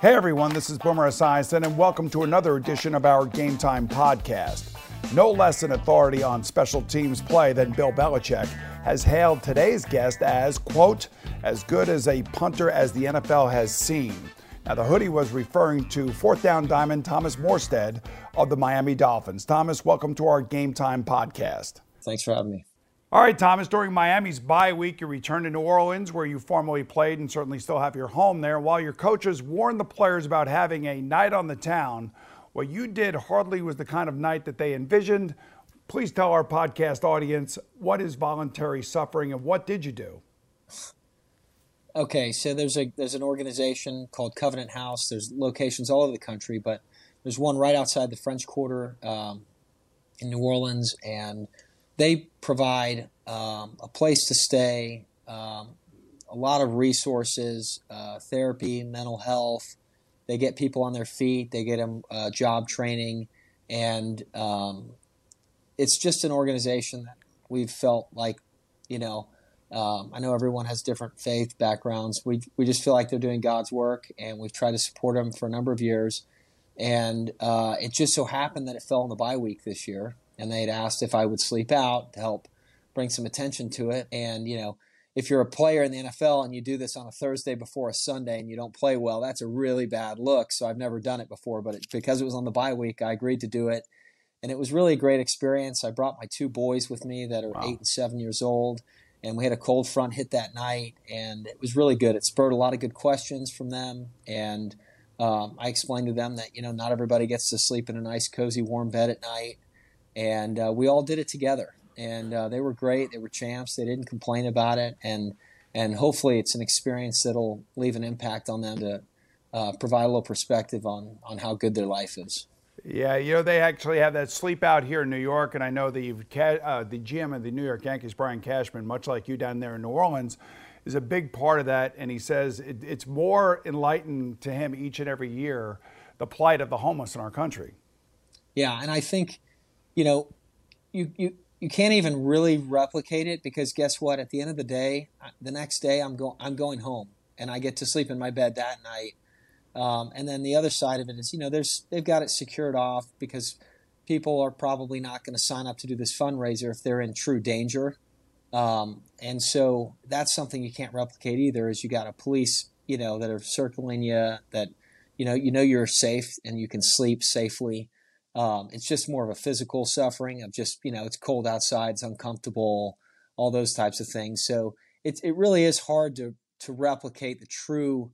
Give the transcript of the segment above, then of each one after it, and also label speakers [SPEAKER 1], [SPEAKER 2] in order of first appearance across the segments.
[SPEAKER 1] Hey everyone, this is Boomer Esiason, and welcome to another edition of our Game Time podcast. No less an authority on special teams play than Bill Belichick has hailed today's guest as, quote, as good as a punter as the NFL has seen. Now, the hoodie was referring to fourth down diamond Thomas Morstead of the Miami Dolphins. Thomas, welcome to our Game Time podcast.
[SPEAKER 2] Thanks for having me.
[SPEAKER 1] All right, Thomas, during Miami's bye week, you returned to New Orleans where you formerly played and certainly still have your home there. While your coaches warned the players about having a night on the town, what you did hardly was the kind of night that they envisioned. Please tell our podcast audience what is voluntary suffering and what did you do?
[SPEAKER 2] Okay, so there's a there's an organization called Covenant House. There's locations all over the country, but there's one right outside the French Quarter um, in New Orleans, and they provide um, a place to stay, um, a lot of resources, uh, therapy, mental health. They get people on their feet. They get them uh, job training, and um, it's just an organization that we've felt like, you know, um, I know everyone has different faith backgrounds. We we just feel like they're doing God's work, and we've tried to support them for a number of years. And uh, it just so happened that it fell on the bye week this year, and they'd asked if I would sleep out to help bring some attention to it. And you know, if you're a player in the NFL and you do this on a Thursday before a Sunday and you don't play well, that's a really bad look. So I've never done it before, but it, because it was on the bye week, I agreed to do it, and it was really a great experience. I brought my two boys with me that are
[SPEAKER 1] Wow.
[SPEAKER 2] eight and seven years old. And we had a cold front hit that night, and it was really good. It spurred a lot of good questions from them, and um, I explained to them that you know not everybody gets to sleep in a nice, cozy, warm bed at night, and uh, we all did it together. And uh, they were great. They were champs. They didn't complain about it, and and hopefully it's an experience that'll leave an impact on them to uh, provide a little perspective on on how good their life is.
[SPEAKER 1] Yeah, you know they actually have that sleep out here in New York, and I know the uh, the GM of the New York Yankees, Brian Cashman, much like you down there in New Orleans, is a big part of that. And he says it, it's more enlightened to him each and every year the plight of the homeless in our country.
[SPEAKER 2] Yeah, and I think, you know, you you you can't even really replicate it because guess what? At the end of the day, the next day I'm going I'm going home and I get to sleep in my bed that night. Um, and then the other side of it is, you know, there's they've got it secured off because people are probably not going to sign up to do this fundraiser if they're in true danger. Um, and so that's something you can't replicate either. Is you got a police, you know, that are circling you that, you know, you know you're safe and you can sleep safely. Um, it's just more of a physical suffering of just, you know, it's cold outside, it's uncomfortable, all those types of things. So it it really is hard to to replicate the true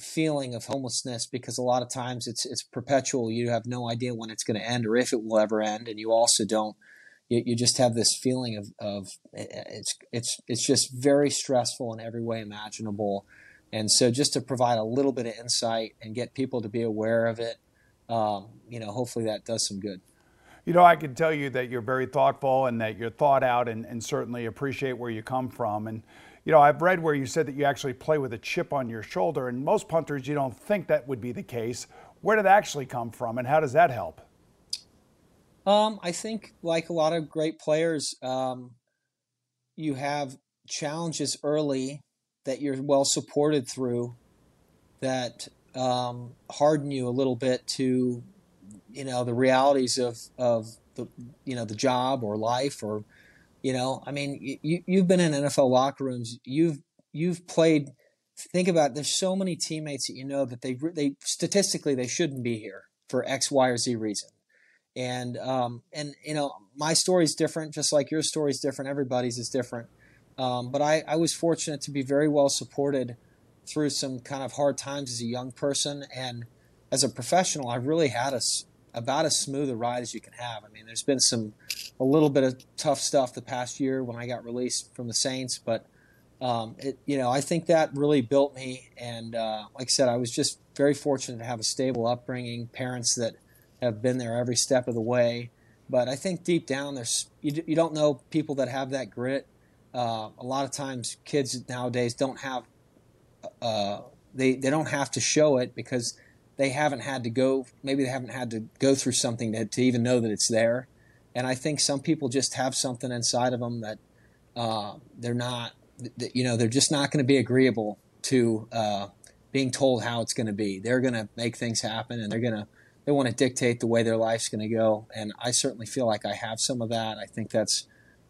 [SPEAKER 2] feeling of homelessness because a lot of times it's it's perpetual. You have no idea when it's going to end or if it will ever end, and you also don't. You, you just have this feeling of, of it's it's it's just very stressful in every way imaginable, and so just to provide a little bit of insight and get people to be aware of it, um, you know, hopefully that does some good.
[SPEAKER 1] You know, I can tell you that you're very thoughtful and that you're thought out and, and certainly appreciate where you come from. And, you know, I've read where you said that you actually play with a chip on your shoulder, and most punters, you don't think that would be the case. Where did that actually come from, and how does that help?
[SPEAKER 2] Um, I think, like a lot of great players, um, you have challenges early that you're well supported through that um, harden you a little bit to, you know, the realities of, of the, you know, the job or life or You know, I mean, you you've been in NFL locker rooms. You've you've played. Think about it, there's so many teammates that you know that they they statistically they shouldn't be here for X, Y, or Z reason. And um, and you know, my story is different, just like your story is different. Everybody's is different. Um, but I, I was fortunate to be very well supported through some kind of hard times as a young person, and as a professional, I really had a, about as smooth a ride as you can have. I mean, there's been some a little bit of tough stuff the past year when I got released from the Saints, but um, it, you know, I think that really built me. And uh, like I said, I was just very fortunate to have a stable upbringing, parents that have been there every step of the way. But I think deep down, there's you, you don't know people that have that grit. Uh, a lot of times, kids nowadays don't have uh, they they don't have to show it because they haven't had to go. Maybe they haven't had to go through something to, to even know that it's there. And I think some people just have something inside of them that uh, they're not. That, you know, they're just not going to be agreeable to uh, being told how it's going to be. They're going to make things happen, and they're going to they want to dictate the way their life's going to go. And I certainly feel like I have some of that. I think that's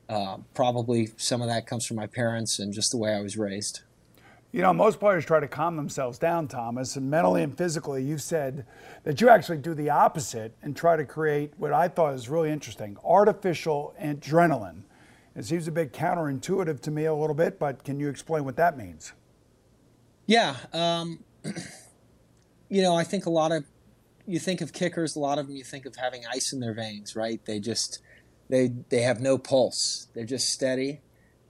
[SPEAKER 2] uh, probably some of that comes from my parents and just the way I was raised.
[SPEAKER 1] You know, most players try to calm themselves down, Thomas, and mentally and physically, you've said that you actually do the opposite and try to create what I thought is really interesting artificial adrenaline. It seems a bit counterintuitive to me a little bit, but can you explain what that means?
[SPEAKER 2] Yeah. Um, you know, I think a lot of you think of kickers, a lot of them you think of having ice in their veins, right? They just they they have no pulse. They're just steady,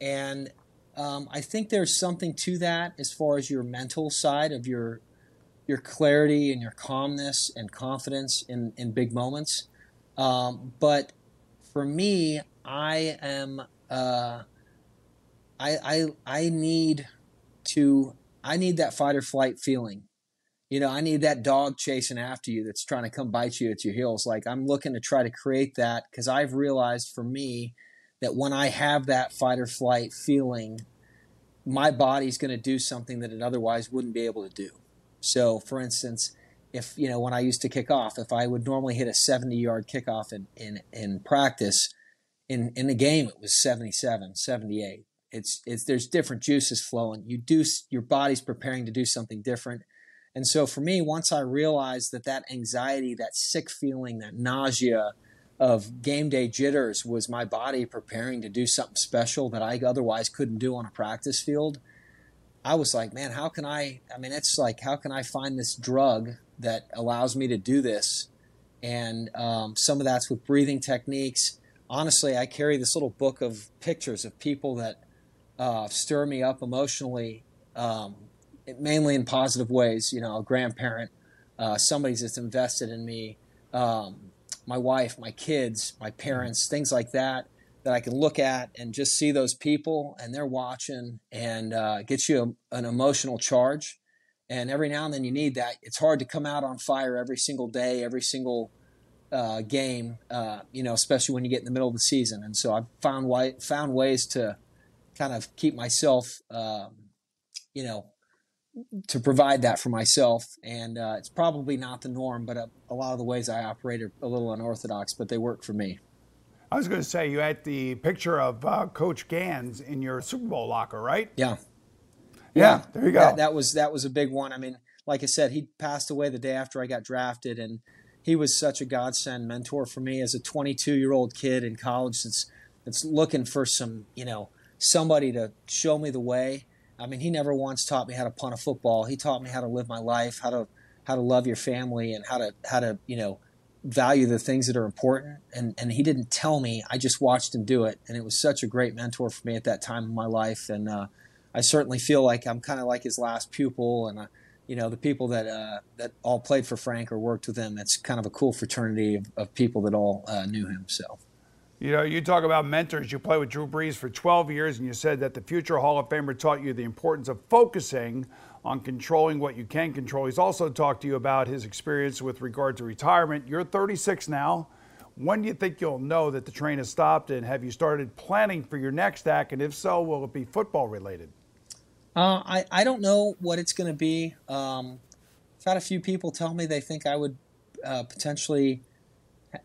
[SPEAKER 2] and um, I think there's something to that as far as your mental side of your your clarity and your calmness and confidence in in big moments. Um, but for me, I am uh, I I I need to I need that fight or flight feeling you know, I need that dog chasing after you that's trying to come bite you at your heels. Like I'm looking to try to create that because I've realized for me that when I have that fight or flight feeling, my body's going to do something that it otherwise wouldn't be able to do. So, for instance, if you know when I used to kick off, if I would normally hit a 70 yard kickoff in in in practice, in in the game it was 77, 78. It's it's there's different juices flowing. You do your body's preparing to do something different and so for me, once I realized that that anxiety, that sick feeling, that nausea of game day jitters was my body preparing to do something special that I otherwise couldn't do on a practice field, I was like, man, how can I? I mean, it's like, how can I find this drug that allows me to do this? And um, some of that's with breathing techniques. Honestly, I carry this little book of pictures of people that uh, stir me up emotionally um, mainly in positive ways. You know, a grandparent, uh, somebody's that's invested in me, um, my wife, my kids, my parents, things like that that I can look at and just see those people and they're watching and uh, gets you a, an emotional charge. And every now and then you need that. It's hard to come out on fire every single day, every single uh, game, uh, you know, especially when you get in the middle of the season. And so I've found found ways to kind of keep myself, um, you know, to provide that for myself. And uh, it's probably not the norm, but a, a, lot of the ways I operate are a little unorthodox, but they work for me.
[SPEAKER 1] I was going to say, you had the picture of uh, Coach Gansz in your Super Bowl locker, right?
[SPEAKER 2] Yeah.
[SPEAKER 1] Yeah, yeah there you go.
[SPEAKER 2] That, that, was that was a big one. I mean, like I said, he passed away the day after I got drafted, and he was such a godsend mentor for me as a 22 year old kid in college that's that's looking for some, you know, somebody to show me the way I mean, he never once taught me how to punt a football. He taught me how to live my life, how to how to love your family, and how to how to you know value the things that are important. And and he didn't tell me. I just watched him do it, and it was such a great mentor for me at that time in my life. And uh, I certainly feel like I'm kind of like his last pupil, and. Uh, you know the people that uh, that all played for Frank or worked with him. It's kind of a cool fraternity of, of people that all uh, knew him. So
[SPEAKER 1] you know, you talk about mentors. You played with Drew Brees for 12 years, and you said that the future Hall of Famer taught you the importance of focusing on controlling what you can control. He's also talked to you about his experience with regard to retirement. You're 36 now. When do you think you'll know that the train has stopped, and have you started planning for your next act? And if so, will it be football related?
[SPEAKER 2] Uh, I, I don't know what it's going to be. Um, I've had a few people tell me they think I would uh, potentially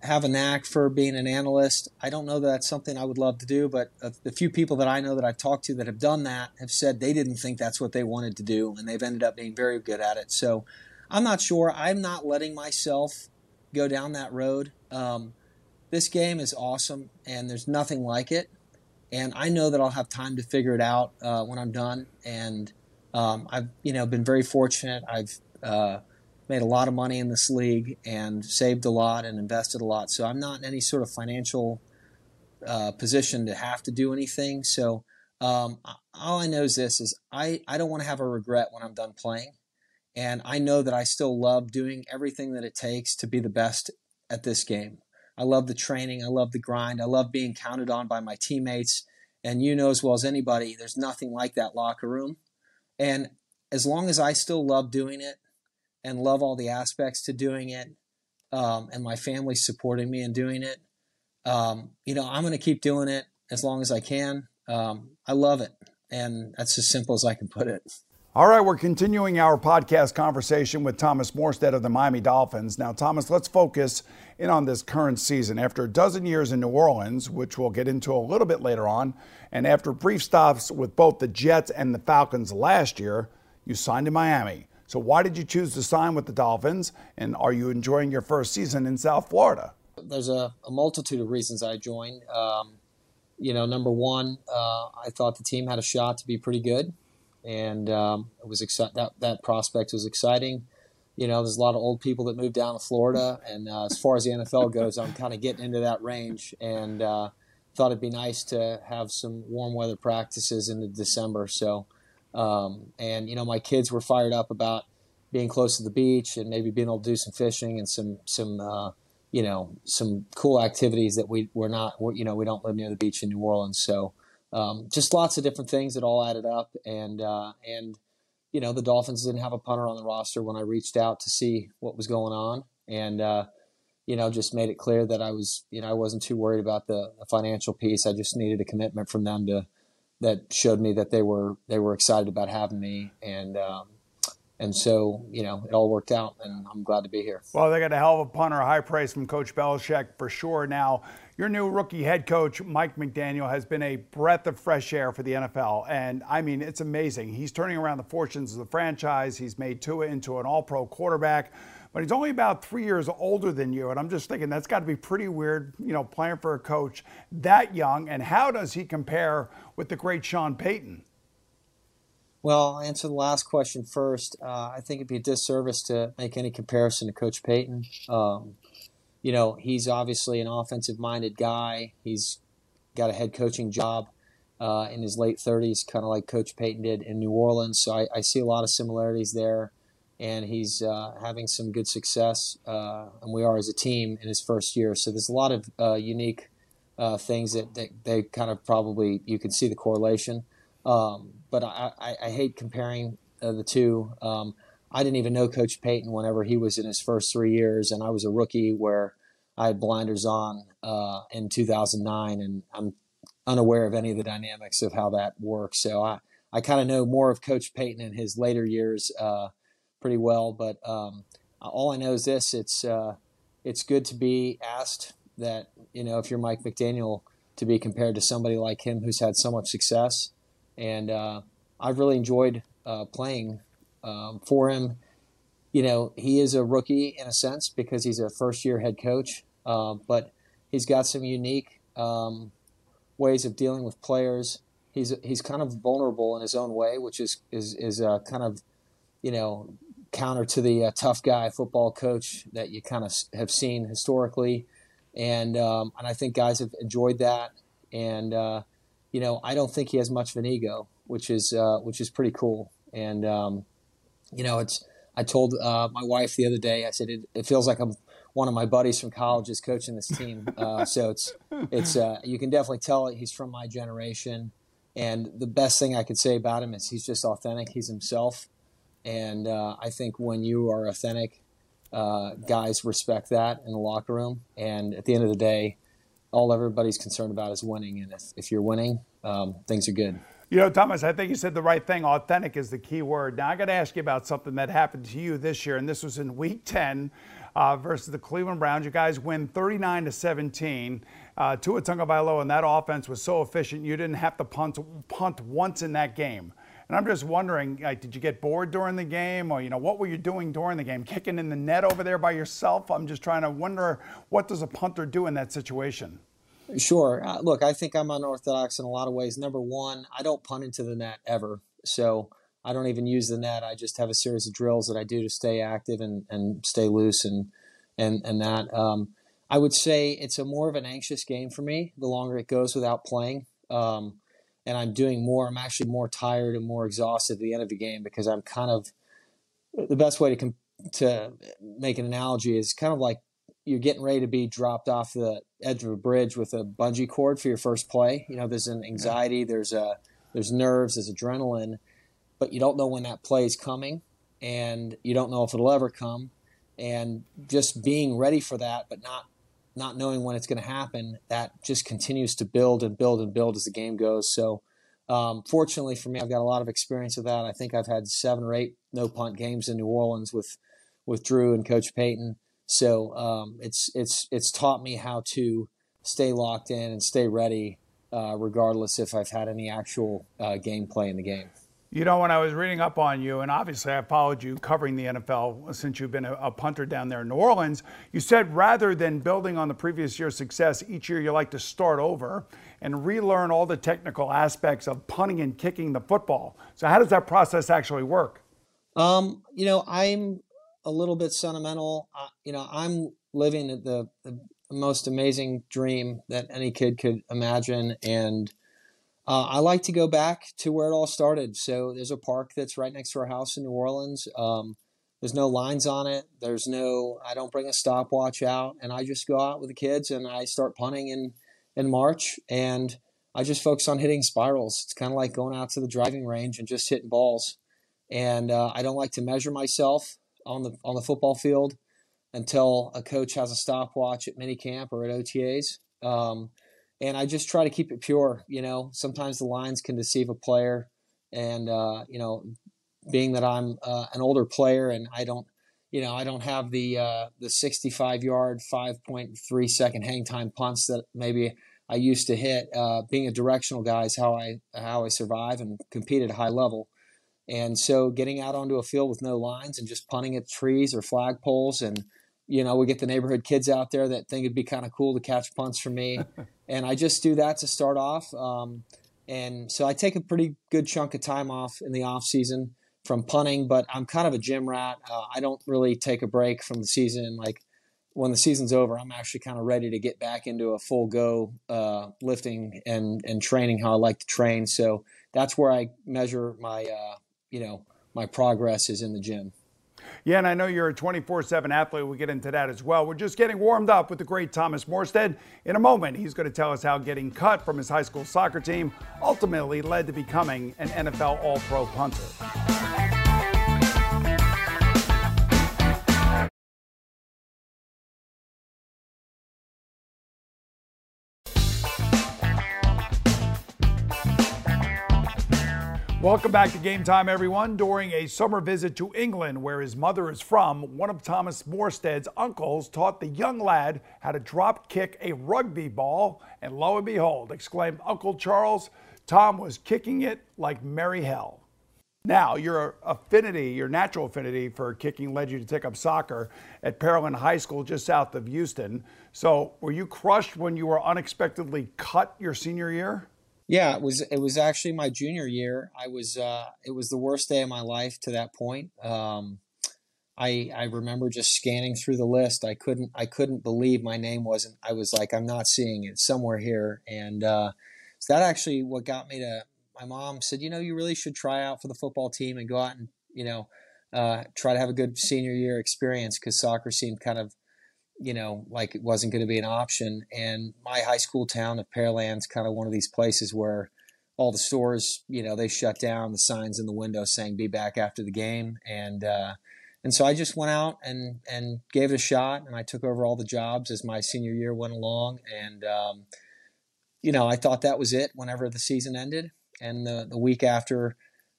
[SPEAKER 2] have a knack for being an analyst. I don't know that that's something I would love to do, but the few people that I know that I've talked to that have done that have said they didn't think that's what they wanted to do, and they've ended up being very good at it. So I'm not sure. I'm not letting myself go down that road. Um, this game is awesome, and there's nothing like it. And I know that I'll have time to figure it out uh, when I'm done. And um, I've, you know, been very fortunate. I've uh, made a lot of money in this league and saved a lot and invested a lot. So I'm not in any sort of financial uh, position to have to do anything. So um, all I know is this: is I I don't want to have a regret when I'm done playing, and I know that I still love doing everything that it takes to be the best at this game. I love the training. I love the grind. I love being counted on by my teammates. And you know as well as anybody, there's nothing like that locker room. And as long as I still love doing it, and love all the aspects to doing it, um, and my family supporting me in doing it. Um, you know, I'm going to keep doing it as long as I can. Um, I love it, and that's as simple as I can put it.
[SPEAKER 1] All right, we're continuing our podcast conversation with Thomas Morstead of the Miami Dolphins. Now, Thomas, let's focus in on this current season. After a dozen years in New Orleans, which we'll get into a little bit later on, and after brief stops with both the Jets and the Falcons last year, you signed in Miami. So, why did you choose to sign with the Dolphins? And are you enjoying your first season in South Florida?
[SPEAKER 2] There's a, a multitude of reasons I joined. Um, you know, number one, uh, I thought the team had a shot to be pretty good, and um, it was exci- that that prospect was exciting. You know, there's a lot of old people that moved down to Florida, and uh, as far as the NFL goes, I'm kind of getting into that range, and uh, thought it'd be nice to have some warm weather practices into December. So um, and you know, my kids were fired up about being close to the beach and maybe being able to do some fishing and some some uh, you know some cool activities that we we're not you know we don't live near the beach in New Orleans. So um, just lots of different things that all added up and uh, and you know the Dolphins didn't have a punter on the roster when I reached out to see what was going on and. Uh, you know, just made it clear that I was, you know, I wasn't too worried about the, the financial piece. I just needed a commitment from them to, that showed me that they were they were excited about having me and um, and so you know it all worked out and I'm glad to be here.
[SPEAKER 1] Well, they got a hell of a punter, high praise from Coach Belichick for sure. Now your new rookie head coach Mike McDaniel has been a breath of fresh air for the NFL, and I mean it's amazing. He's turning around the fortunes of the franchise. He's made Tua into an All-Pro quarterback but he's only about three years older than you. And I'm just thinking that's got to be pretty weird, you know, playing for a coach that young. And how does he compare with the great Sean Payton?
[SPEAKER 2] Well, I'll answer the last question first. Uh, I think it'd be a disservice to make any comparison to Coach Payton. Um, you know, he's obviously an offensive minded guy. He's got a head coaching job uh, in his late 30s, kind of like Coach Payton did in New Orleans. So I, I see a lot of similarities there and he's uh, having some good success, uh, and we are as a team in his first year. So there's a lot of uh, unique uh, things that, that, they kind of probably you can see the correlation. Um, but I, I, I, hate comparing uh, the two. Um, I didn't even know Coach Payton whenever he was in his first three years, and I was a rookie where I had blinders on uh, in 2009, and I'm unaware of any of the dynamics of how that works. So I, I kind of know more of Coach Payton in his later years pretty well. But um, all I know is this: it's uh, it's good to be asked that you know if you're Mike McDaniel to be compared to somebody like him who's had so much success, and uh, I've really enjoyed uh, playing um, for him. You know, he is a rookie in a sense because he's a first year head coach, uh, but he's got some unique um, ways of dealing with players. He's he's kind of vulnerable in his own way, which is is is uh, kind of you know counter to the uh, tough guy football coach that you kind of have seen historically, and um, and I think guys have enjoyed that. And uh, you know, I don't think he has much of an ego, which is uh, which is pretty cool. And um, you know, it's I told uh, my wife the other day. I said it, it, feels like I'm one of my buddies from college is coaching this team. Uh, so it's it's uh, you can definitely tell he's from my generation. And the best thing I could say about him is he's just authentic. He's himself and uh, I think when you are authentic, uh, guys respect that in the locker room. And at the end of the day, all everybody's concerned about is winning. And if, if you're winning, um, things are good.
[SPEAKER 1] You know, Thomas, I think you said the right thing. Authentic is the key word. Now, I got to ask you about something that happened to you this year, and this was in week 10. uh, versus the Cleveland Browns. You guys win 39 to 17. Uh, Tua Tagovailoa and that offense was so efficient you didn't have to punt punt once in that game. And I'm just wondering, like, did you get bored during the game, or you know, what were you doing during the game? Kicking in the net over there by yourself? I'm just trying to wonder what does a punter do in that situation.
[SPEAKER 2] Sure. Uh, look, I think I'm unorthodox in a lot of ways. Number one, I don't punt into the net ever, so I don't even use the net. I just have a series of drills that I do to stay active and, and stay loose and and and that. Um, I would say it's a more of an anxious game for me the longer it goes without playing. Um, and I'm doing more. I'm actually more tired and more exhausted at the end of the game because I'm kind of the best way to to make an analogy is kind of like you're getting ready to be dropped off the edge of a bridge with a bungee cord for your first play. You know, there's an anxiety, there's a there's nerves, there's adrenaline, but you don't know when that play is coming, and you don't know if it'll ever come. And just being ready for that, but not not knowing when it's going to happen, that just continues to build and build and build as the game goes. So, um, fortunately for me, I've got a lot of experience with that. I think I've had seven or eight no punt games in New Orleans with with Drew and Coach Payton. So um, it's it's it's taught me how to stay locked in and stay ready, uh, regardless if I've had any actual uh, gameplay in the game.
[SPEAKER 1] You know, when I was reading up on you, and obviously I followed you covering the NFL since you've been a, a, punter down there in New Orleans, you said rather than building on the previous year's success, each year you like to start over and relearn all the technical aspects of punting and kicking the football. So, how does that process actually work?
[SPEAKER 2] Um, you know, I'm a little bit sentimental. You know, I'm living the, the most amazing dream that any kid could imagine. And uh, I like to go back to where it all started. So there's a park that's right next to our house in New Orleans. Um, there's no lines on it. There's no. I don't bring a stopwatch out, and I just go out with the kids and I start punting in in March, and I just focus on hitting spirals. It's kind of like going out to the driving range and just hitting balls. And uh, I don't like to measure myself on the on the football field until a coach has a stopwatch at minicamp or at OTAs. Um, and I just try to keep it pure. You know, sometimes the lines can deceive a player, and uh, you know, being that I'm uh, an older player and I don't, you know, I don't have the uh, the 65 yard, 5.3 second hang time punts that maybe I used to hit. Uh, being a directional guy is how I how I survive and compete at a high level. And so, getting out onto a field with no lines and just punting at trees or flagpoles and you know, we get the neighborhood kids out there that think it'd be kind of cool to catch punts for me. and I just do that to start off. Um, and so I take a pretty good chunk of time off in the off season from punting, but I'm kind of a gym rat. Uh, I don't really take a break from the season. Like when the season's over, I'm actually kind of ready to get back into a full go uh, lifting and and training how I like to train. So that's where I measure my uh, you know my progress is in the gym.
[SPEAKER 1] Yeah, and I know you're a 24 7 athlete. We'll get into that as well. We're just getting warmed up with the great Thomas Morstead. In a moment, he's going to tell us how getting cut from his high school soccer team ultimately led to becoming an NFL All Pro punter. Welcome back to Game Time, everyone. During a summer visit to England, where his mother is from, one of Thomas Morstead's uncles taught the young lad how to drop kick a rugby ball, and lo and behold, exclaimed Uncle Charles, Tom was kicking it like merry hell. Now, your affinity, your natural affinity for kicking led you to take up soccer at Pearland High School just south of Houston. So, were you crushed when you were unexpectedly cut your senior year?
[SPEAKER 2] Yeah, it was it was actually my junior year. I was uh, it was the worst day of my life to that point. Um, I I remember just scanning through the list. I couldn't I couldn't believe my name wasn't. I was like I'm not seeing it somewhere here, and uh, so that actually what got me to. My mom said, you know, you really should try out for the football team and go out and you know uh, try to have a good senior year experience because soccer seemed kind of you know, like it wasn't going to be an option. And my high school town of Pearland's kind of one of these places where all the stores, you know, they shut down. The signs in the window saying "Be back after the game," and uh, and so I just went out and and gave it a shot. And I took over all the jobs as my senior year went along. And um, you know, I thought that was it. Whenever the season ended, and the the week after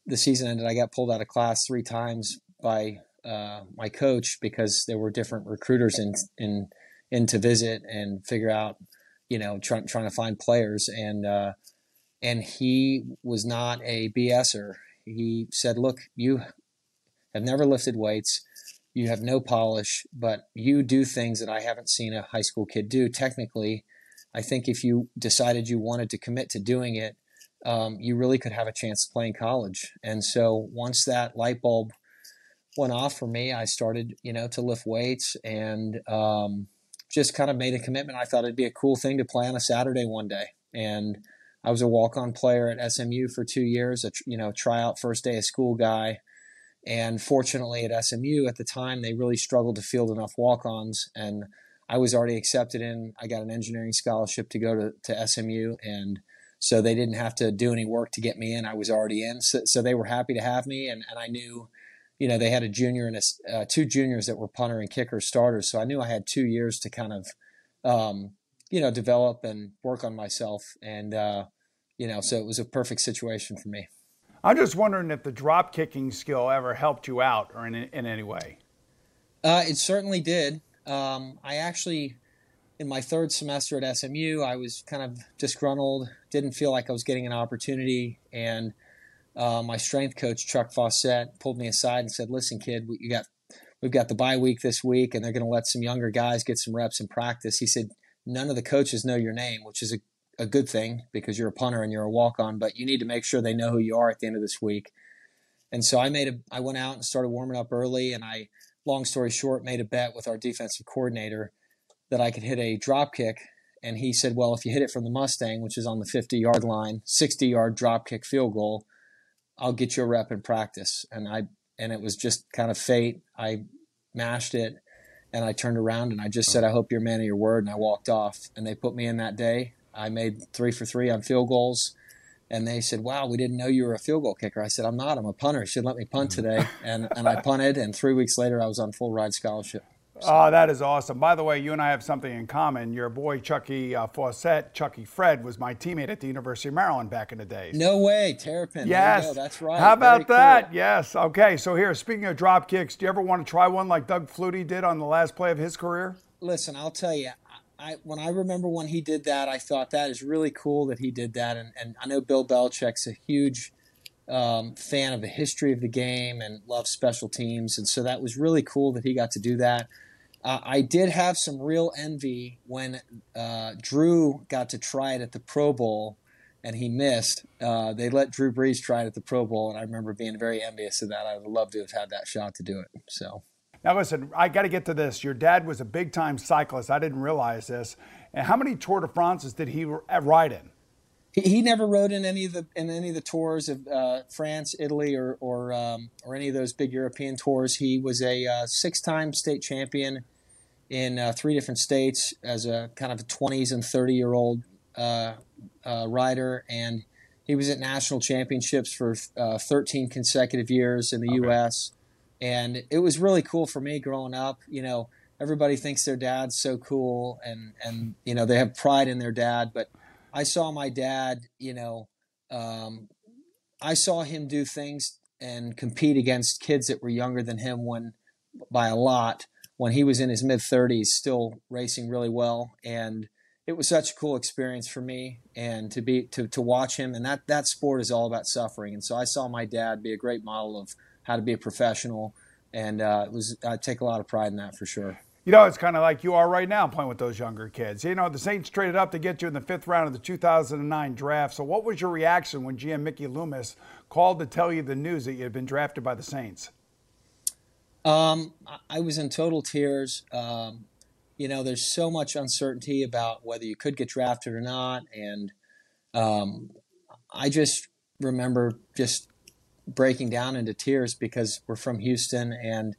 [SPEAKER 2] the season ended, I got pulled out of class three times by uh, my coach because there were different recruiters in in in to visit and figure out, you know, trying trying to find players and uh, and he was not a BSer. He said, "Look, you have never lifted weights." You have no polish, but you do things that I haven't seen a high school kid do. Technically, I think if you decided you wanted to commit to doing it, um, you really could have a chance to play in college. And so once that light bulb went off for me, I started, you know, to lift weights and um, just kind of made a commitment. I thought it'd be a cool thing to play on a Saturday one day. And I was a walk-on player at SMU for two years, a you know tryout first day of school guy. And fortunately, at SMU at the time, they really struggled to field enough walk-ons, and I was already accepted in. I got an engineering scholarship to go to, to SMU, and so they didn't have to do any work to get me in. I was already in, so, so they were happy to have me, and, and I knew, you know, they had a junior and a, uh, two juniors that were punter and kicker starters, so I knew I had two years to kind of, um, you know, develop and work on myself, and uh, you know, so it was a perfect situation for me.
[SPEAKER 1] I'm just wondering if the drop kicking skill ever helped you out or in in any way.
[SPEAKER 2] Uh, it certainly did. Um, I actually in my third semester at SMU, I was kind of disgruntled, didn't feel like I was getting an opportunity, and uh, my strength coach Chuck Faucette pulled me aside and said, "Listen, kid, we, you got we've got the bye week this week, and they're going to let some younger guys get some reps in practice." He said, "None of the coaches know your name, which is a, a good thing because you're a punter and you're a walk on, but you need to make sure they know who you are at the end of this week." And so I made a I went out and started warming up early, and I, long story short, made a bet with our defensive coordinator that I could hit a drop kick. And he said, well, if you hit it from the Mustang, which is on the 50 yard line, 60 yard drop kick field goal, I'll get you a rep in practice. And I, and it was just kind of fate. I mashed it and I turned around and I just said, I hope you're a man of your word. And I walked off and they put me in that day. I made three for three on field goals. And they said, Wow, we didn't know you were a field goal kicker. I said, I'm not. I'm a punter. You should let me punt mm-hmm. today. And, and I punted. And three weeks later, I was on full ride scholarship.
[SPEAKER 1] Oh, that is awesome. By the way, you and I have something in common. Your boy Chucky uh, Faucette, Chucky Fred, was my teammate at the University of Maryland back in the days.
[SPEAKER 2] No way, Terrapin.
[SPEAKER 1] Yes,
[SPEAKER 2] that's right.
[SPEAKER 1] How about
[SPEAKER 2] Very
[SPEAKER 1] that?
[SPEAKER 2] Cool.
[SPEAKER 1] Yes. Okay. So here, speaking of drop kicks, do you ever want to try one like Doug Flutie did on the last play of his career?
[SPEAKER 2] Listen, I'll tell you. I, when I remember when he did that, I thought that is really cool that he did that, and, and I know Bill Belichick's a huge um, fan of the history of the game and loves special teams, and so that was really cool that he got to do that. Uh, I did have some real envy when uh, Drew got to try it at the Pro Bowl and he missed. Uh, they let Drew Brees try it at the Pro Bowl, and I remember being very envious of that. I would love to have had that shot to do it. So.
[SPEAKER 1] Now listen, I got to get to this. Your dad was a big-time cyclist. I didn't realize this. And how many Tour de France's did he ride in?
[SPEAKER 2] He, he never rode in any of the in any of the tours of uh, France, Italy, or or um, or any of those big European tours. He was a uh, six-time state champion in uh, three different states as a kind of a 20s and 30 year old uh, uh, rider, and he was at national championships for uh, 13 consecutive years in the okay. U.S. And it was really cool for me growing up. You know, everybody thinks their dad's so cool, and and you know they have pride in their dad. But I saw my dad. You know, um, I saw him do things and compete against kids that were younger than him when by a lot when he was in his mid 30s, still racing really well. And it was such a cool experience for me and to be to, to watch him. And that that sport is all about suffering. And so I saw my dad be a great model of how to be a professional, and uh, it was I take a lot of pride in that for sure.
[SPEAKER 1] You know, it's kind of like you are right now playing with those younger kids. You know, the Saints traded up to get you in the fifth round of the 2009 draft. So, what was your reaction when GM Mickey Loomis called to tell you the news that you had been drafted by the Saints?
[SPEAKER 2] Um, I was in total tears. Um, you know, there's so much uncertainty about whether you could get drafted or not, and um, I just remember just breaking down into tears because we're from Houston, and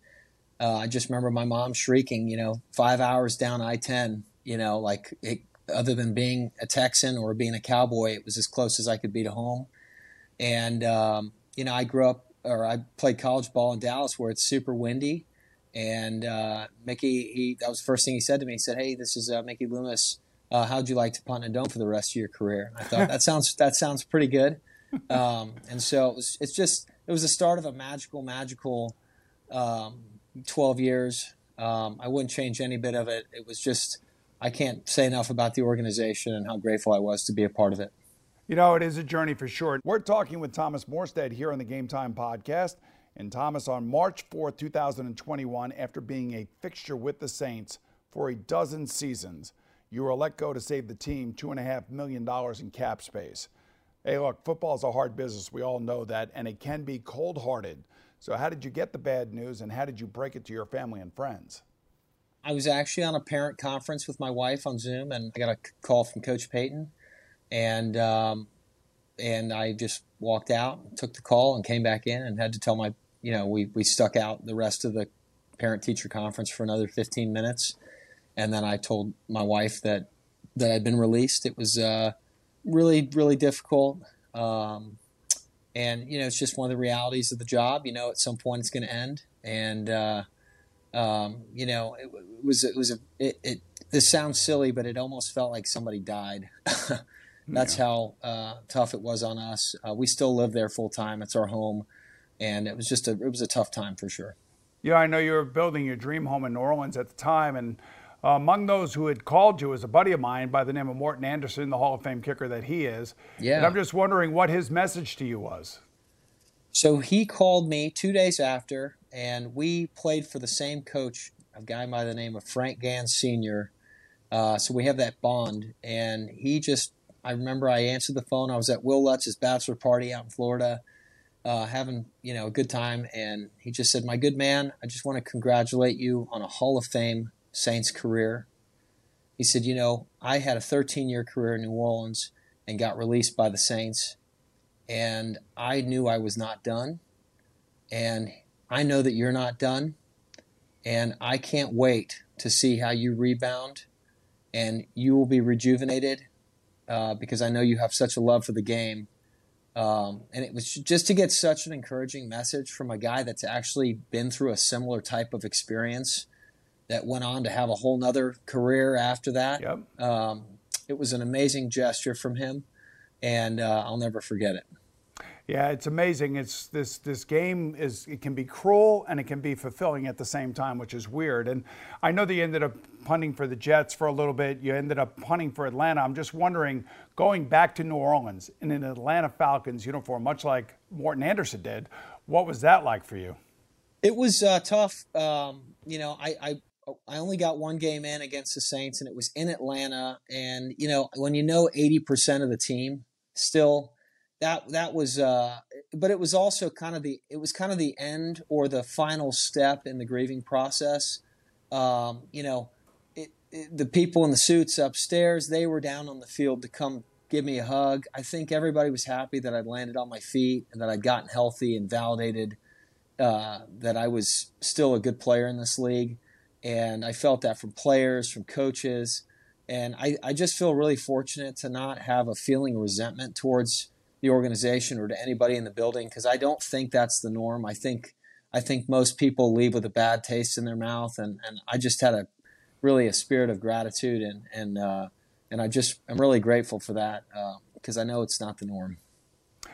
[SPEAKER 2] uh, I just remember my mom shrieking. You know, five hours down I-10. You know, like it, other than being a Texan or being a cowboy, it was as close as I could be to home. And um, you know, I grew up or I played college ball in Dallas where it's super windy. And uh, Mickey, he that was the first thing he said to me. He said, "Hey, this is uh, Mickey Loomis. Uh, how'd you like to punt and dome for the rest of your career?" And I thought that sounds that sounds pretty good. Um, and so it was, it's just it was the start of a magical, magical um, 12 years. Um, I wouldn't change any bit of it. It was just, I can't say enough about the organization and how grateful I was to be a part of it.
[SPEAKER 1] You know, it is a journey for sure. We're talking with Thomas Morstead here on the Game Time podcast. And Thomas, on March 4th, 2021, after being a fixture with the Saints for a dozen seasons, you were let go to save the team $2.5 million in cap space. Hey, look, football is a hard business. We all know that, and it can be cold hearted. So, how did you get the bad news, and how did you break it to your family and friends?
[SPEAKER 2] I was actually on a parent conference with my wife on Zoom, and I got a call from Coach Payton, and um, and I just walked out, took the call, and came back in, and had to tell my, you know, we we stuck out the rest of the parent teacher conference for another 15 minutes, and then I told my wife that that I'd been released. It was uh, really really difficult. Um, and you know, it's just one of the realities of the job. You know, at some point it's going to end, and uh, um, you know, it, it, was it was a it, it, This sounds silly, but it almost felt like somebody died. That's yeah. how uh, tough it was on us. Uh, we still live there full time. It's our home, and it was just a it was a tough time for sure.
[SPEAKER 1] Yeah, I know you were building your dream home in New Orleans at the time, and among those who had called you was a buddy of mine by the name of Morten Andersen, the Hall of Fame kicker that he is. Yeah. And I'm just wondering what his message to you was.
[SPEAKER 2] So he called me two days after, and we played for the same coach, a guy by the name of Frank Gansz Sr. Uh, so we have that bond. And he just, I remember I answered the phone. I was at Will Lutz's bachelor party out in Florida, uh, having you know a good time, and he just said, "My good man, I just want to congratulate you on a Hall of Fame Saints career. He said, You know, I had a 13 year career in New Orleans and got released by the Saints, and I knew I was not done. And I know that you're not done, and I can't wait to see how you rebound and you will be rejuvenated uh, because I know you have such a love for the game. Um, and it was just to get such an encouraging message from a guy that's actually been through a similar type of experience that went on to have a whole nother career after that. Yep. Um, it was an amazing gesture from him, and uh, I'll never forget it.
[SPEAKER 1] Yeah, it's amazing. It's this this game is it can be cruel and it can be fulfilling at the same time, which is weird. And I know that you ended up punting for the Jets for a little bit. You ended up punting for Atlanta. I'm just wondering, going back to New Orleans in an Atlanta Falcons uniform, much like Morten Andersen did, what was that like for you?
[SPEAKER 2] It was uh, tough. Um, you know, I, I I only got one game in against the Saints, and it was in Atlanta. And you know, when you know eighty percent of the team, still that that was. Uh, but it was also kind of the it was kind of the end or the final step in the grieving process. Um, you know, it, it, the people in the suits upstairs, they were down on the field to come give me a hug. I think everybody was happy that I'd landed on my feet and that I'd gotten healthy and validated uh, that I was still a good player in this league. And I felt that from players, from coaches. And I, I just feel really fortunate to not have a feeling of resentment towards the organization or to anybody in the building because I don't think that's the norm. I think I think most people leave with a bad taste in their mouth, and, and I just had a really a spirit of gratitude and and uh, and I just I'm really grateful for that because uh, I know it's not the norm.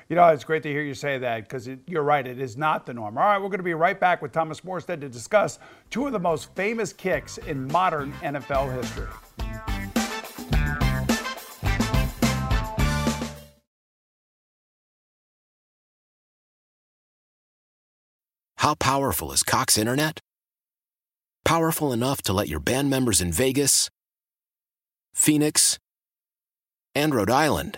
[SPEAKER 1] You know, it's great to hear you say that because you're right, it is not the norm. All right, we're going to be right back with Thomas Morstead to discuss two of the most famous kicks in modern NFL history.
[SPEAKER 3] How powerful is Cox Internet? Powerful enough to let your band members in Vegas, Phoenix, and Rhode Island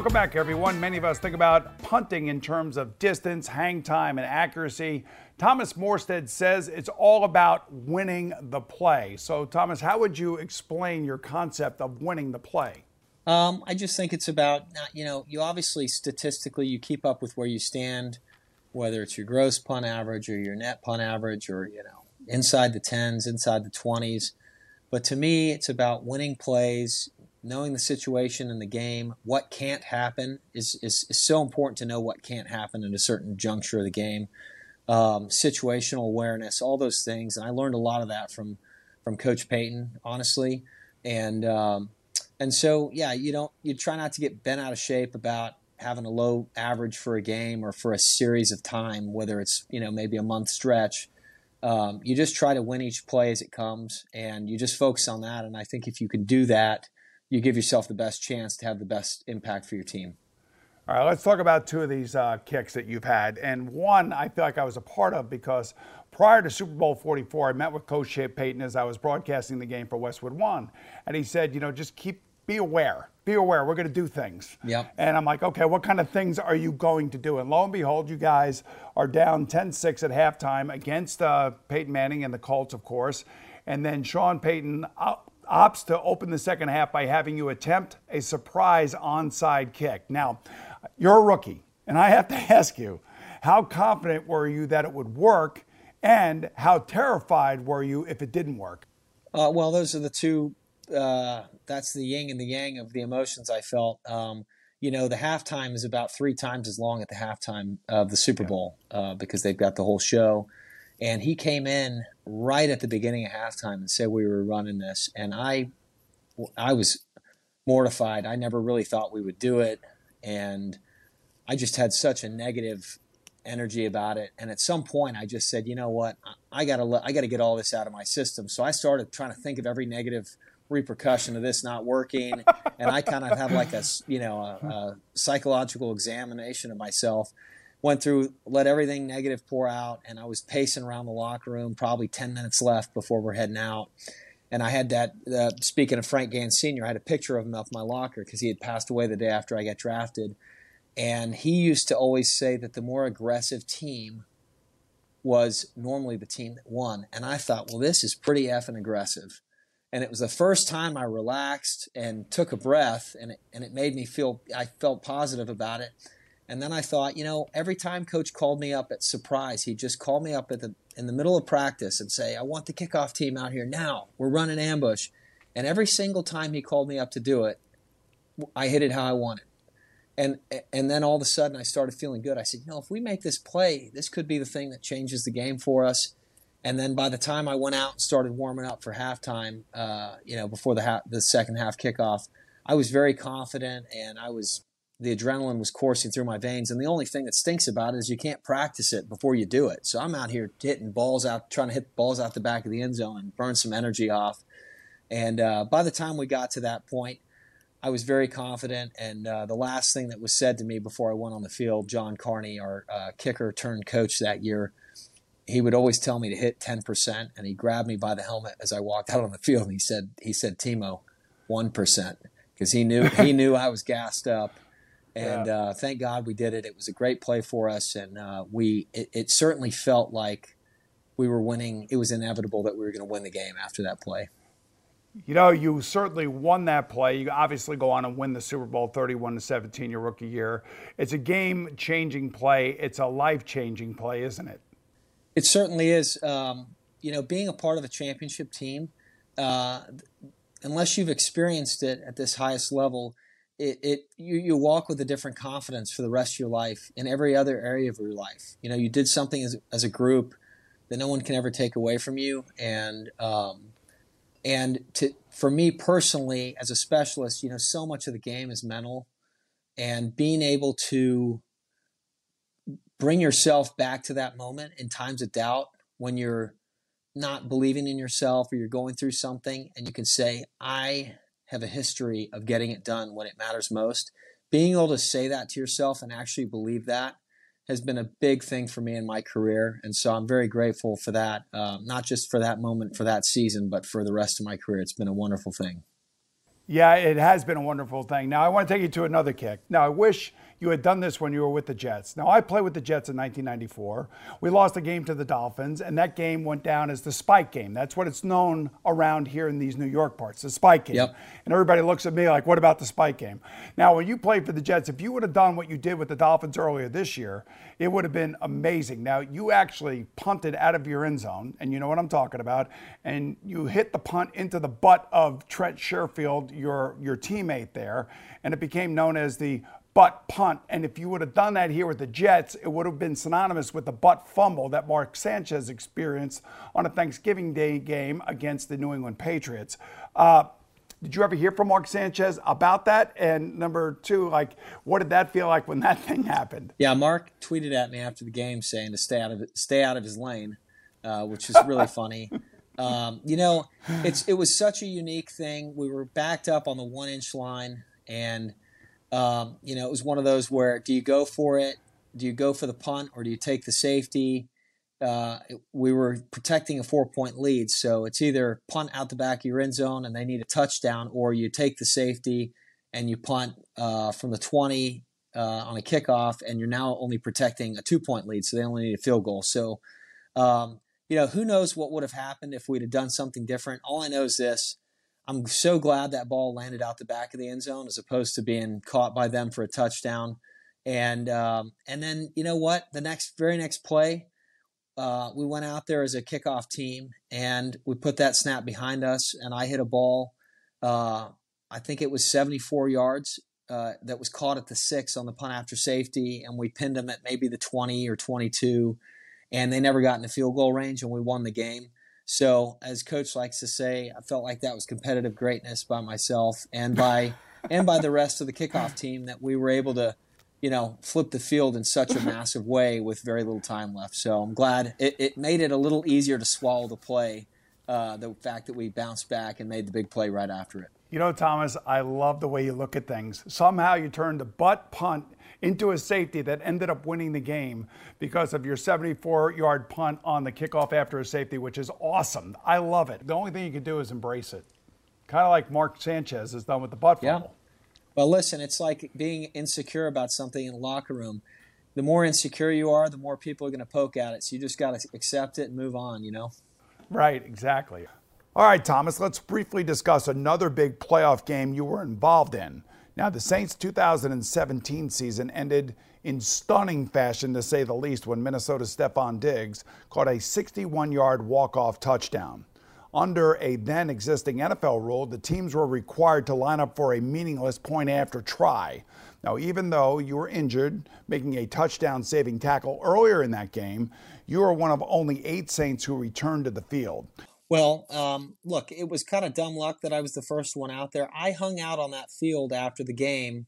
[SPEAKER 1] Welcome back, everyone. Many of us think about punting in terms of distance, hang time, and accuracy. Thomas Morstead says it's all about winning the play. So, Thomas, how would you explain your concept of winning the play?
[SPEAKER 2] Um, I just think it's about, you know, you obviously statistically you keep up with where you stand, whether it's your gross punt average or your net punt average or, you know, inside the 10s, inside the 20s. But to me, it's about winning plays, knowing the situation in the game, what can't happen is, is, is, so important to know what can't happen at a certain juncture of the game. Um, situational awareness, all those things, and I learned a lot of that from from Coach Payton, honestly, and um, and so yeah, you don't you try not to get bent out of shape about having a low average for a game or for a series of time, whether it's you know maybe a month stretch. Um, you just try to win each play as it comes, and you just focus on that. And I think if you can do that, you give yourself the best chance to have the best impact for your team.
[SPEAKER 1] All right, let's talk about two of these uh, kicks that you've had. And one I feel like I was a part of because prior to Super Bowl 44, I met with Coach Sean Payton as I was broadcasting the game for Westwood One. And he said, you know, just keep, be aware. Be aware. We're going to do things.
[SPEAKER 2] Yep.
[SPEAKER 1] And I'm like, okay, what kind of things are you going to do? And lo and behold, you guys are down 10 6 at halftime against uh, Peyton Manning and the Colts, of course. And then Sean Payton uh, opts to open the second half by having you attempt a surprise onside kick. Now, you're a rookie, and I have to ask you, how confident were you that it would work, and how terrified were you if it didn't work?
[SPEAKER 2] Uh, well, those are the two. Uh, that's the yin and the yang of the emotions I felt. Um, you know, the halftime is about three times as long at the halftime of the Super Bowl uh, because they've got the whole show. And he came in right at the beginning of halftime and said we were running this, and I, I was mortified. I never really thought we would do it, and I just had such a negative energy about it. And at some point, I just said, you know what, I gotta I gotta get all this out of my system. So I started trying to think of every negative repercussion of this not working, and I kind of had like a you know a, a psychological examination of myself went through, let everything negative pour out, and I was pacing around the locker room, probably 10 minutes left before we're heading out. And I had that. Uh, speaking of Frank Gansz Sr., I had a picture of him off my locker because he had passed away the day after I got drafted. And he used to always say that the more aggressive team was normally the team that won. And I thought, well, this is pretty effing aggressive. And it was the first time I relaxed and took a breath, and it, and it made me feel, I felt positive about it. And then I thought, you know, every time coach called me up at surprise, he'd just call me up at the, in the middle of practice and say, I want the kickoff team out here now. We're running ambush. And every single time he called me up to do it, I hit it how I wanted and and then all of a sudden I started feeling good. I said, you know, if we make this play, this could be the thing that changes the game for us. And then by the time I went out and started warming up for halftime, uh, you know, before the ha- the second half kickoff, I was very confident and I was the adrenaline was coursing through my veins. And the only thing that stinks about it is you can't practice it before you do it. So I'm out here hitting balls out, trying to hit balls out the back of the end zone and burn some energy off. And uh, by the time we got to that point, I was very confident. And uh, the last thing that was said to me before I went on the field, John Carney, our uh, kicker turned coach that year, he would always tell me to hit 10%. And he grabbed me by the helmet as I walked out on the field. And he said, he said, Timo, 1%. Because he knew, he knew I was gassed up. And yeah. uh, thank God we did it. It was a great play for us. And uh, we, it, it certainly felt like we were winning. It was inevitable that we were going to win the game after that play.
[SPEAKER 1] You know, you certainly won that play. You obviously go on and win the Super Bowl 31 to 17 your rookie year. It's a game changing play. It's a life changing play, isn't it?
[SPEAKER 2] It certainly is. Um, you know, being a part of a championship team, uh, unless you've experienced it at this highest level, it, it you, you walk with a different confidence for the rest of your life in every other area of your life. You know, you did something as, as a group that no one can ever take away from you. And, um, and to for me personally, as a specialist, you know, so much of the game is mental, and being able to bring yourself back to that moment in times of doubt when you're not believing in yourself or you're going through something, and you can say, "I have a history of getting it done when it matters most." Being able to say that to yourself and actually believe that has been a big thing for me in my career. And so I'm very grateful for that, uh, not just for that moment, for that season, but for the rest of my career. It's been a wonderful thing.
[SPEAKER 1] Yeah, it has been a wonderful thing. Now, I want to take you to another kick. Now, I wish you had done this when you were with the Jets. Now, I played with the Jets in 1994. We lost a game to the Dolphins, and that game went down as the spike game. That's what it's known around here in these New York parts, the spike game.
[SPEAKER 2] Yep.
[SPEAKER 1] And everybody looks at me like, what about the spike game? Now, when you played for the Jets, if you would have done what you did with the Dolphins earlier this year, it would have been amazing. Now, you actually punted out of your end zone, and you know what I'm talking about, and you hit the punt into the butt of Trent Sherfield, your, your teammate there, and it became known as the butt punt. And if you would have done that here with the Jets, it would have been synonymous with the butt fumble that Mark Sanchez experienced on a Thanksgiving Day game against the New England Patriots. Uh, did you ever hear from Mark Sanchez about that? And number two, like, what did that feel like when that thing happened?
[SPEAKER 2] Yeah, Mark tweeted at me after the game saying to stay out of stay out of his lane, uh, which is really funny. Um, you know, it's it was such a unique thing. We were backed up on the one inch line, and um, you know, it was one of those where do you go for it? Do you go for the punt or do you take the safety? Uh, we were protecting a four point lead, so it's either punt out the back of your end zone and they need a touchdown, or you take the safety and you punt uh, from the 20 uh, on a kickoff, and you're now only protecting a two point lead, so they only need a field goal. So, um, you know, who knows what would have happened if we'd have done something different? All I know is this I'm so glad that ball landed out the back of the end zone as opposed to being caught by them for a touchdown. And um, and then you know what? The next very next play, uh, we went out there as a kickoff team and we put that snap behind us. And I hit a ball. Uh, I think it was 74 yards uh, that was caught at the six on the punt after safety, and we pinned them at maybe the 20 or 22, and they never got in the field goal range, and we won the game. So, as coach likes to say, I felt like that was competitive greatness by myself and by and by the rest of the kickoff team that we were able to, you know, flip the field in such a massive way with very little time left. So I'm glad it, it made it a little easier to swallow the play, uh, the fact that we bounced back and made the big play right after it.
[SPEAKER 1] You know, Thomas, I love the way you look at things. Somehow you turned the butt punt into a safety that ended up winning the game because of your 74 yard punt on the kickoff after a safety, which is awesome. I love it. The only thing you can do is embrace it. Kind of like Mark Sanchez has done with the butt
[SPEAKER 2] yeah.
[SPEAKER 1] fumble.
[SPEAKER 2] Well, listen, it's like being insecure about something in the locker room. The more insecure you are, the more people are going to poke at it. So you just got to accept it and move on, you know?
[SPEAKER 1] Right, exactly. All right, Thomas, let's briefly discuss another big playoff game you were involved in. Now, the Saints' 2017 season ended in stunning fashion, to say the least, when Minnesota's Stefon Diggs caught a 61 yard walk off touchdown. Under a then existing NFL rule, the teams were required to line up for a meaningless point after try. Now, even though you were injured, making a touchdown saving tackle earlier in that game, you were one of only eight Saints who returned to the field.
[SPEAKER 2] Well, um, look, it was kind of dumb luck that I was the first one out there. I hung out on that field after the game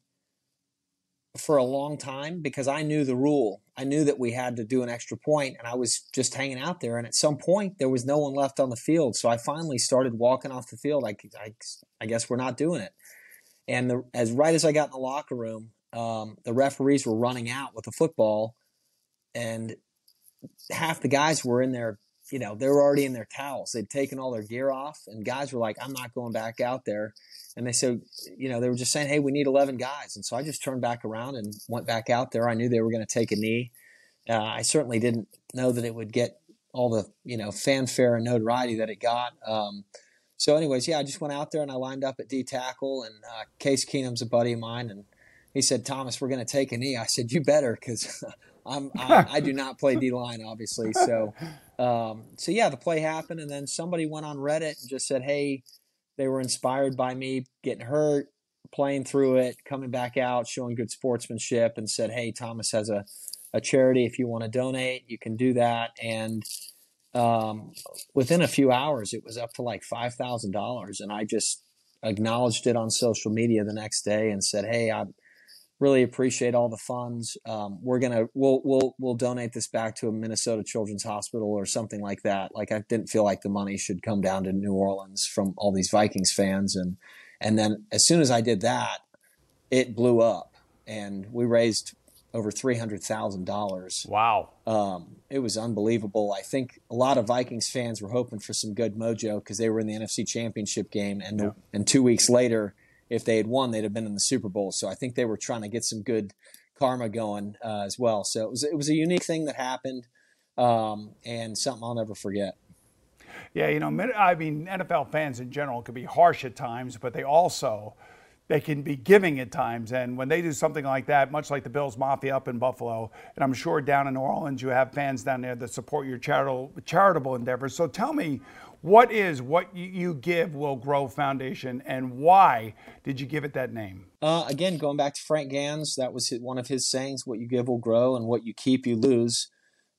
[SPEAKER 2] for a long time because I knew the rule. I knew that we had to do an extra point, and I was just hanging out there. And at some point, there was no one left on the field, so I finally started walking off the field. I, I, I guess we're not doing it. And the, as right as I got in the locker room, um, the referees were running out with the football, and half the guys were in there you know, they were already in their towels. They'd taken all their gear off, and guys were like, I'm not going back out there. And they said, you know, they were just saying, hey, we need 11 guys. And so I just turned back around and went back out there. I knew they were going to take a knee. Uh, I certainly didn't know that it would get all the, you know, fanfare and notoriety that it got. Um, so, anyways, yeah, I just went out there and I lined up at D tackle. And uh, Case Keenum's a buddy of mine. And he said, Thomas, we're going to take a knee. I said, you better, because I'm, I, I, do not play D line, obviously. So, um, so yeah, the play happened, and then somebody went on Reddit and just said, "Hey, they were inspired by me getting hurt, playing through it, coming back out, showing good sportsmanship, and said, "Hey, Thomas has a a charity. If you want to donate, you can do that." And um, within a few hours, it was up to like five thousand dollars, and I just acknowledged it on social media the next day and said, "Hey, I'm really appreciate all the funds. Um, we're gonna we'll we'll we'll donate this back to a Minnesota Children's Hospital or something like that. Like I didn't feel like the money should come down to New Orleans from all these Vikings fans, and and then as soon as I did that, it blew up, and we raised over three hundred thousand dollars.
[SPEAKER 1] Wow!
[SPEAKER 2] Um, it was unbelievable. I think a lot of Vikings fans were hoping for some good mojo because they were in the NFC Championship game, and yeah. and two weeks later if they had won, they'd have been in the Super Bowl. So I think they were trying to get some good karma going uh, as well. So it was it was a unique thing that happened, um, and something I'll never forget.
[SPEAKER 1] Yeah, you know, I mean, NFL fans in general can be harsh at times, but they also they can be giving at times. And when they do something like that, much like the Bills Mafia up in Buffalo, and I'm sure down in New Orleans, you have fans down there that support your charitable charitable endeavors. So tell me, what is What You Give Will Grow Foundation, and why did you give it that name?
[SPEAKER 2] Uh, again, going back to Frank Gansz, that was one of his sayings: "What you give will grow, and what you keep, you lose."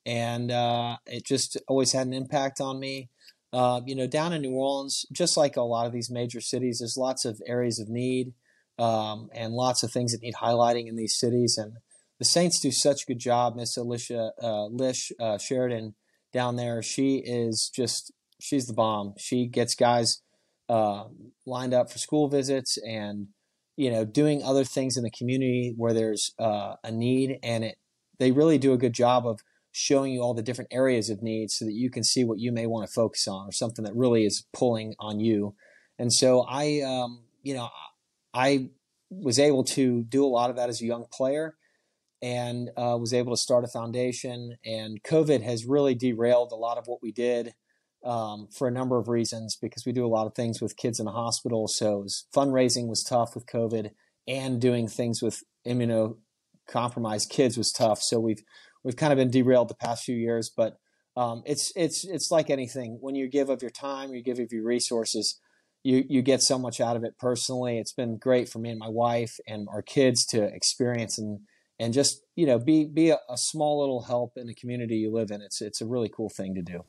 [SPEAKER 2] And uh, it just always had an impact on me. Uh, you know, down in New Orleans, just like a lot of these major cities, there's lots of areas of need um, and lots of things that need highlighting in these cities. And the Saints do such a good job. Miss Alicia uh, Lish uh, Sheridan down there, she is just she's the bomb. She gets guys uh, lined up for school visits and you know doing other things in the community where there's uh, a need, and it they really do a good job of showing you all the different areas of need so that you can see what you may want to focus on or something that really is pulling on you. And so I, um, you know, I was able to do a lot of that as a young player and uh, was able to start a foundation. And COVID has really derailed a lot of what we did um, for a number of reasons because we do a lot of things with kids in the hospital. So was, fundraising was tough with COVID, and doing things with immunocompromised kids was tough. So we've we've kind of been derailed the past few years. But um, it's it's it's like anything. When you give of your time, you give of your resources, you you get so much out of it personally. It's been great for me and my wife and our kids to experience and and just you know be be a, a small little help in the community you live in. It's it's a really cool thing to do.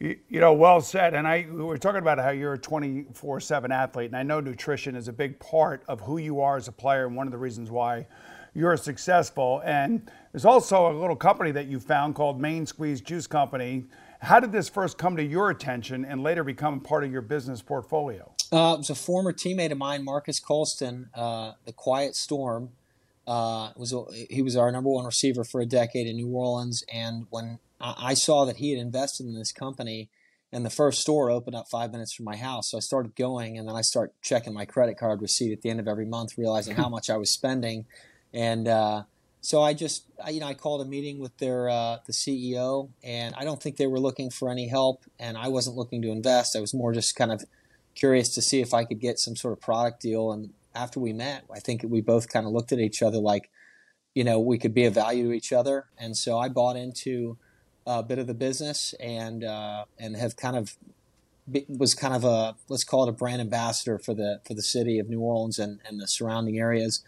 [SPEAKER 1] You, know, well said. And I we were talking about how you're a 24/7 athlete, and I know nutrition is a big part of who you are as a player, and one of the reasons why you're successful. And there's also a little company that you found called Main Squeeze Juice Company. How did this first come to your attention and later become part of your business portfolio?
[SPEAKER 2] Uh, it was a former teammate of mine, Marques Colston, uh, the Quiet Storm. uh, was he was our number one receiver for a decade in New Orleans. And when I saw that he had invested in this company, and the first store opened up five minutes from my house, so I started going, and then I start checking my credit card receipt at the end of every month, realizing how much I was spending, and uh, so I just you know I called a meeting with their uh, the CEO, and I don't think they were looking for any help, and I wasn't looking to invest. I was more just kind of curious to see if I could get some sort of product deal, and after we met, I think we both kind of looked at each other like, you know, we could be of value to each other. And so I bought into a bit of the business and uh, and have kind of was kind of a let's call it a brand ambassador for the for the city of New Orleans and, and the surrounding areas.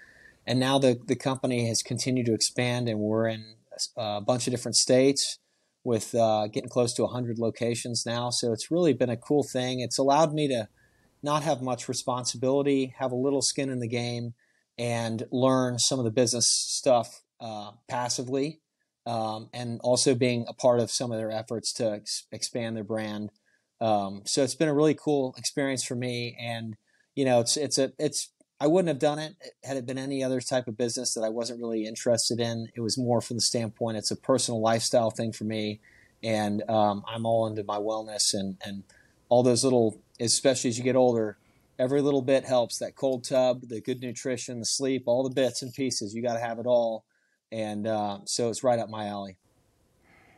[SPEAKER 2] And now the the company has continued to expand, and we're in a bunch of different states with uh, getting close to 100 locations now. So it's really been a cool thing. It's allowed me to not have much responsibility, have a little skin in the game, and learn some of the business stuff uh, passively, um, and also being a part of some of their efforts to ex- expand their brand. Um, so it's been a really cool experience for me, and you know, it's it's a it's I wouldn't have done it had it been any other type of business that I wasn't really interested in. It was more from the standpoint it's a personal lifestyle thing for me, and um, I'm all into my wellness and and all those little especially as you get older, every little bit helps. That cold tub, the good nutrition, the sleep, all the bits and pieces. You got to have it all, and uh, so it's right up my alley.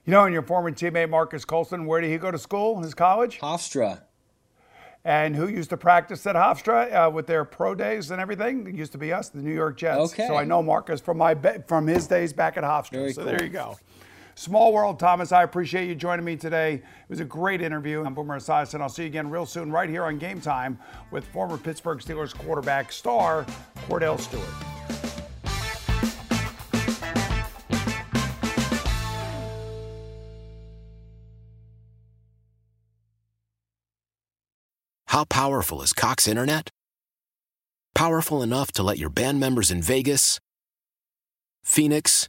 [SPEAKER 1] You know, and your former teammate Marques Colston, where did he go to school? His college?
[SPEAKER 2] Hofstra.
[SPEAKER 1] And who used to practice at Hofstra uh, with their pro days and everything? It used to be us, the New York Jets.
[SPEAKER 2] Okay.
[SPEAKER 1] So I know Marcus from my from his days back at Hofstra.
[SPEAKER 2] Very
[SPEAKER 1] so
[SPEAKER 2] cool.
[SPEAKER 1] there you go. Small world, Thomas. I appreciate you joining me today. It was a great interview. I'm Boomer Esiason. I'll see you again real soon, right here on Game Time with former Pittsburgh Steelers quarterback star Kordell Stewart.
[SPEAKER 3] How powerful is Cox Internet? Powerful enough to let your band members in Vegas, Phoenix,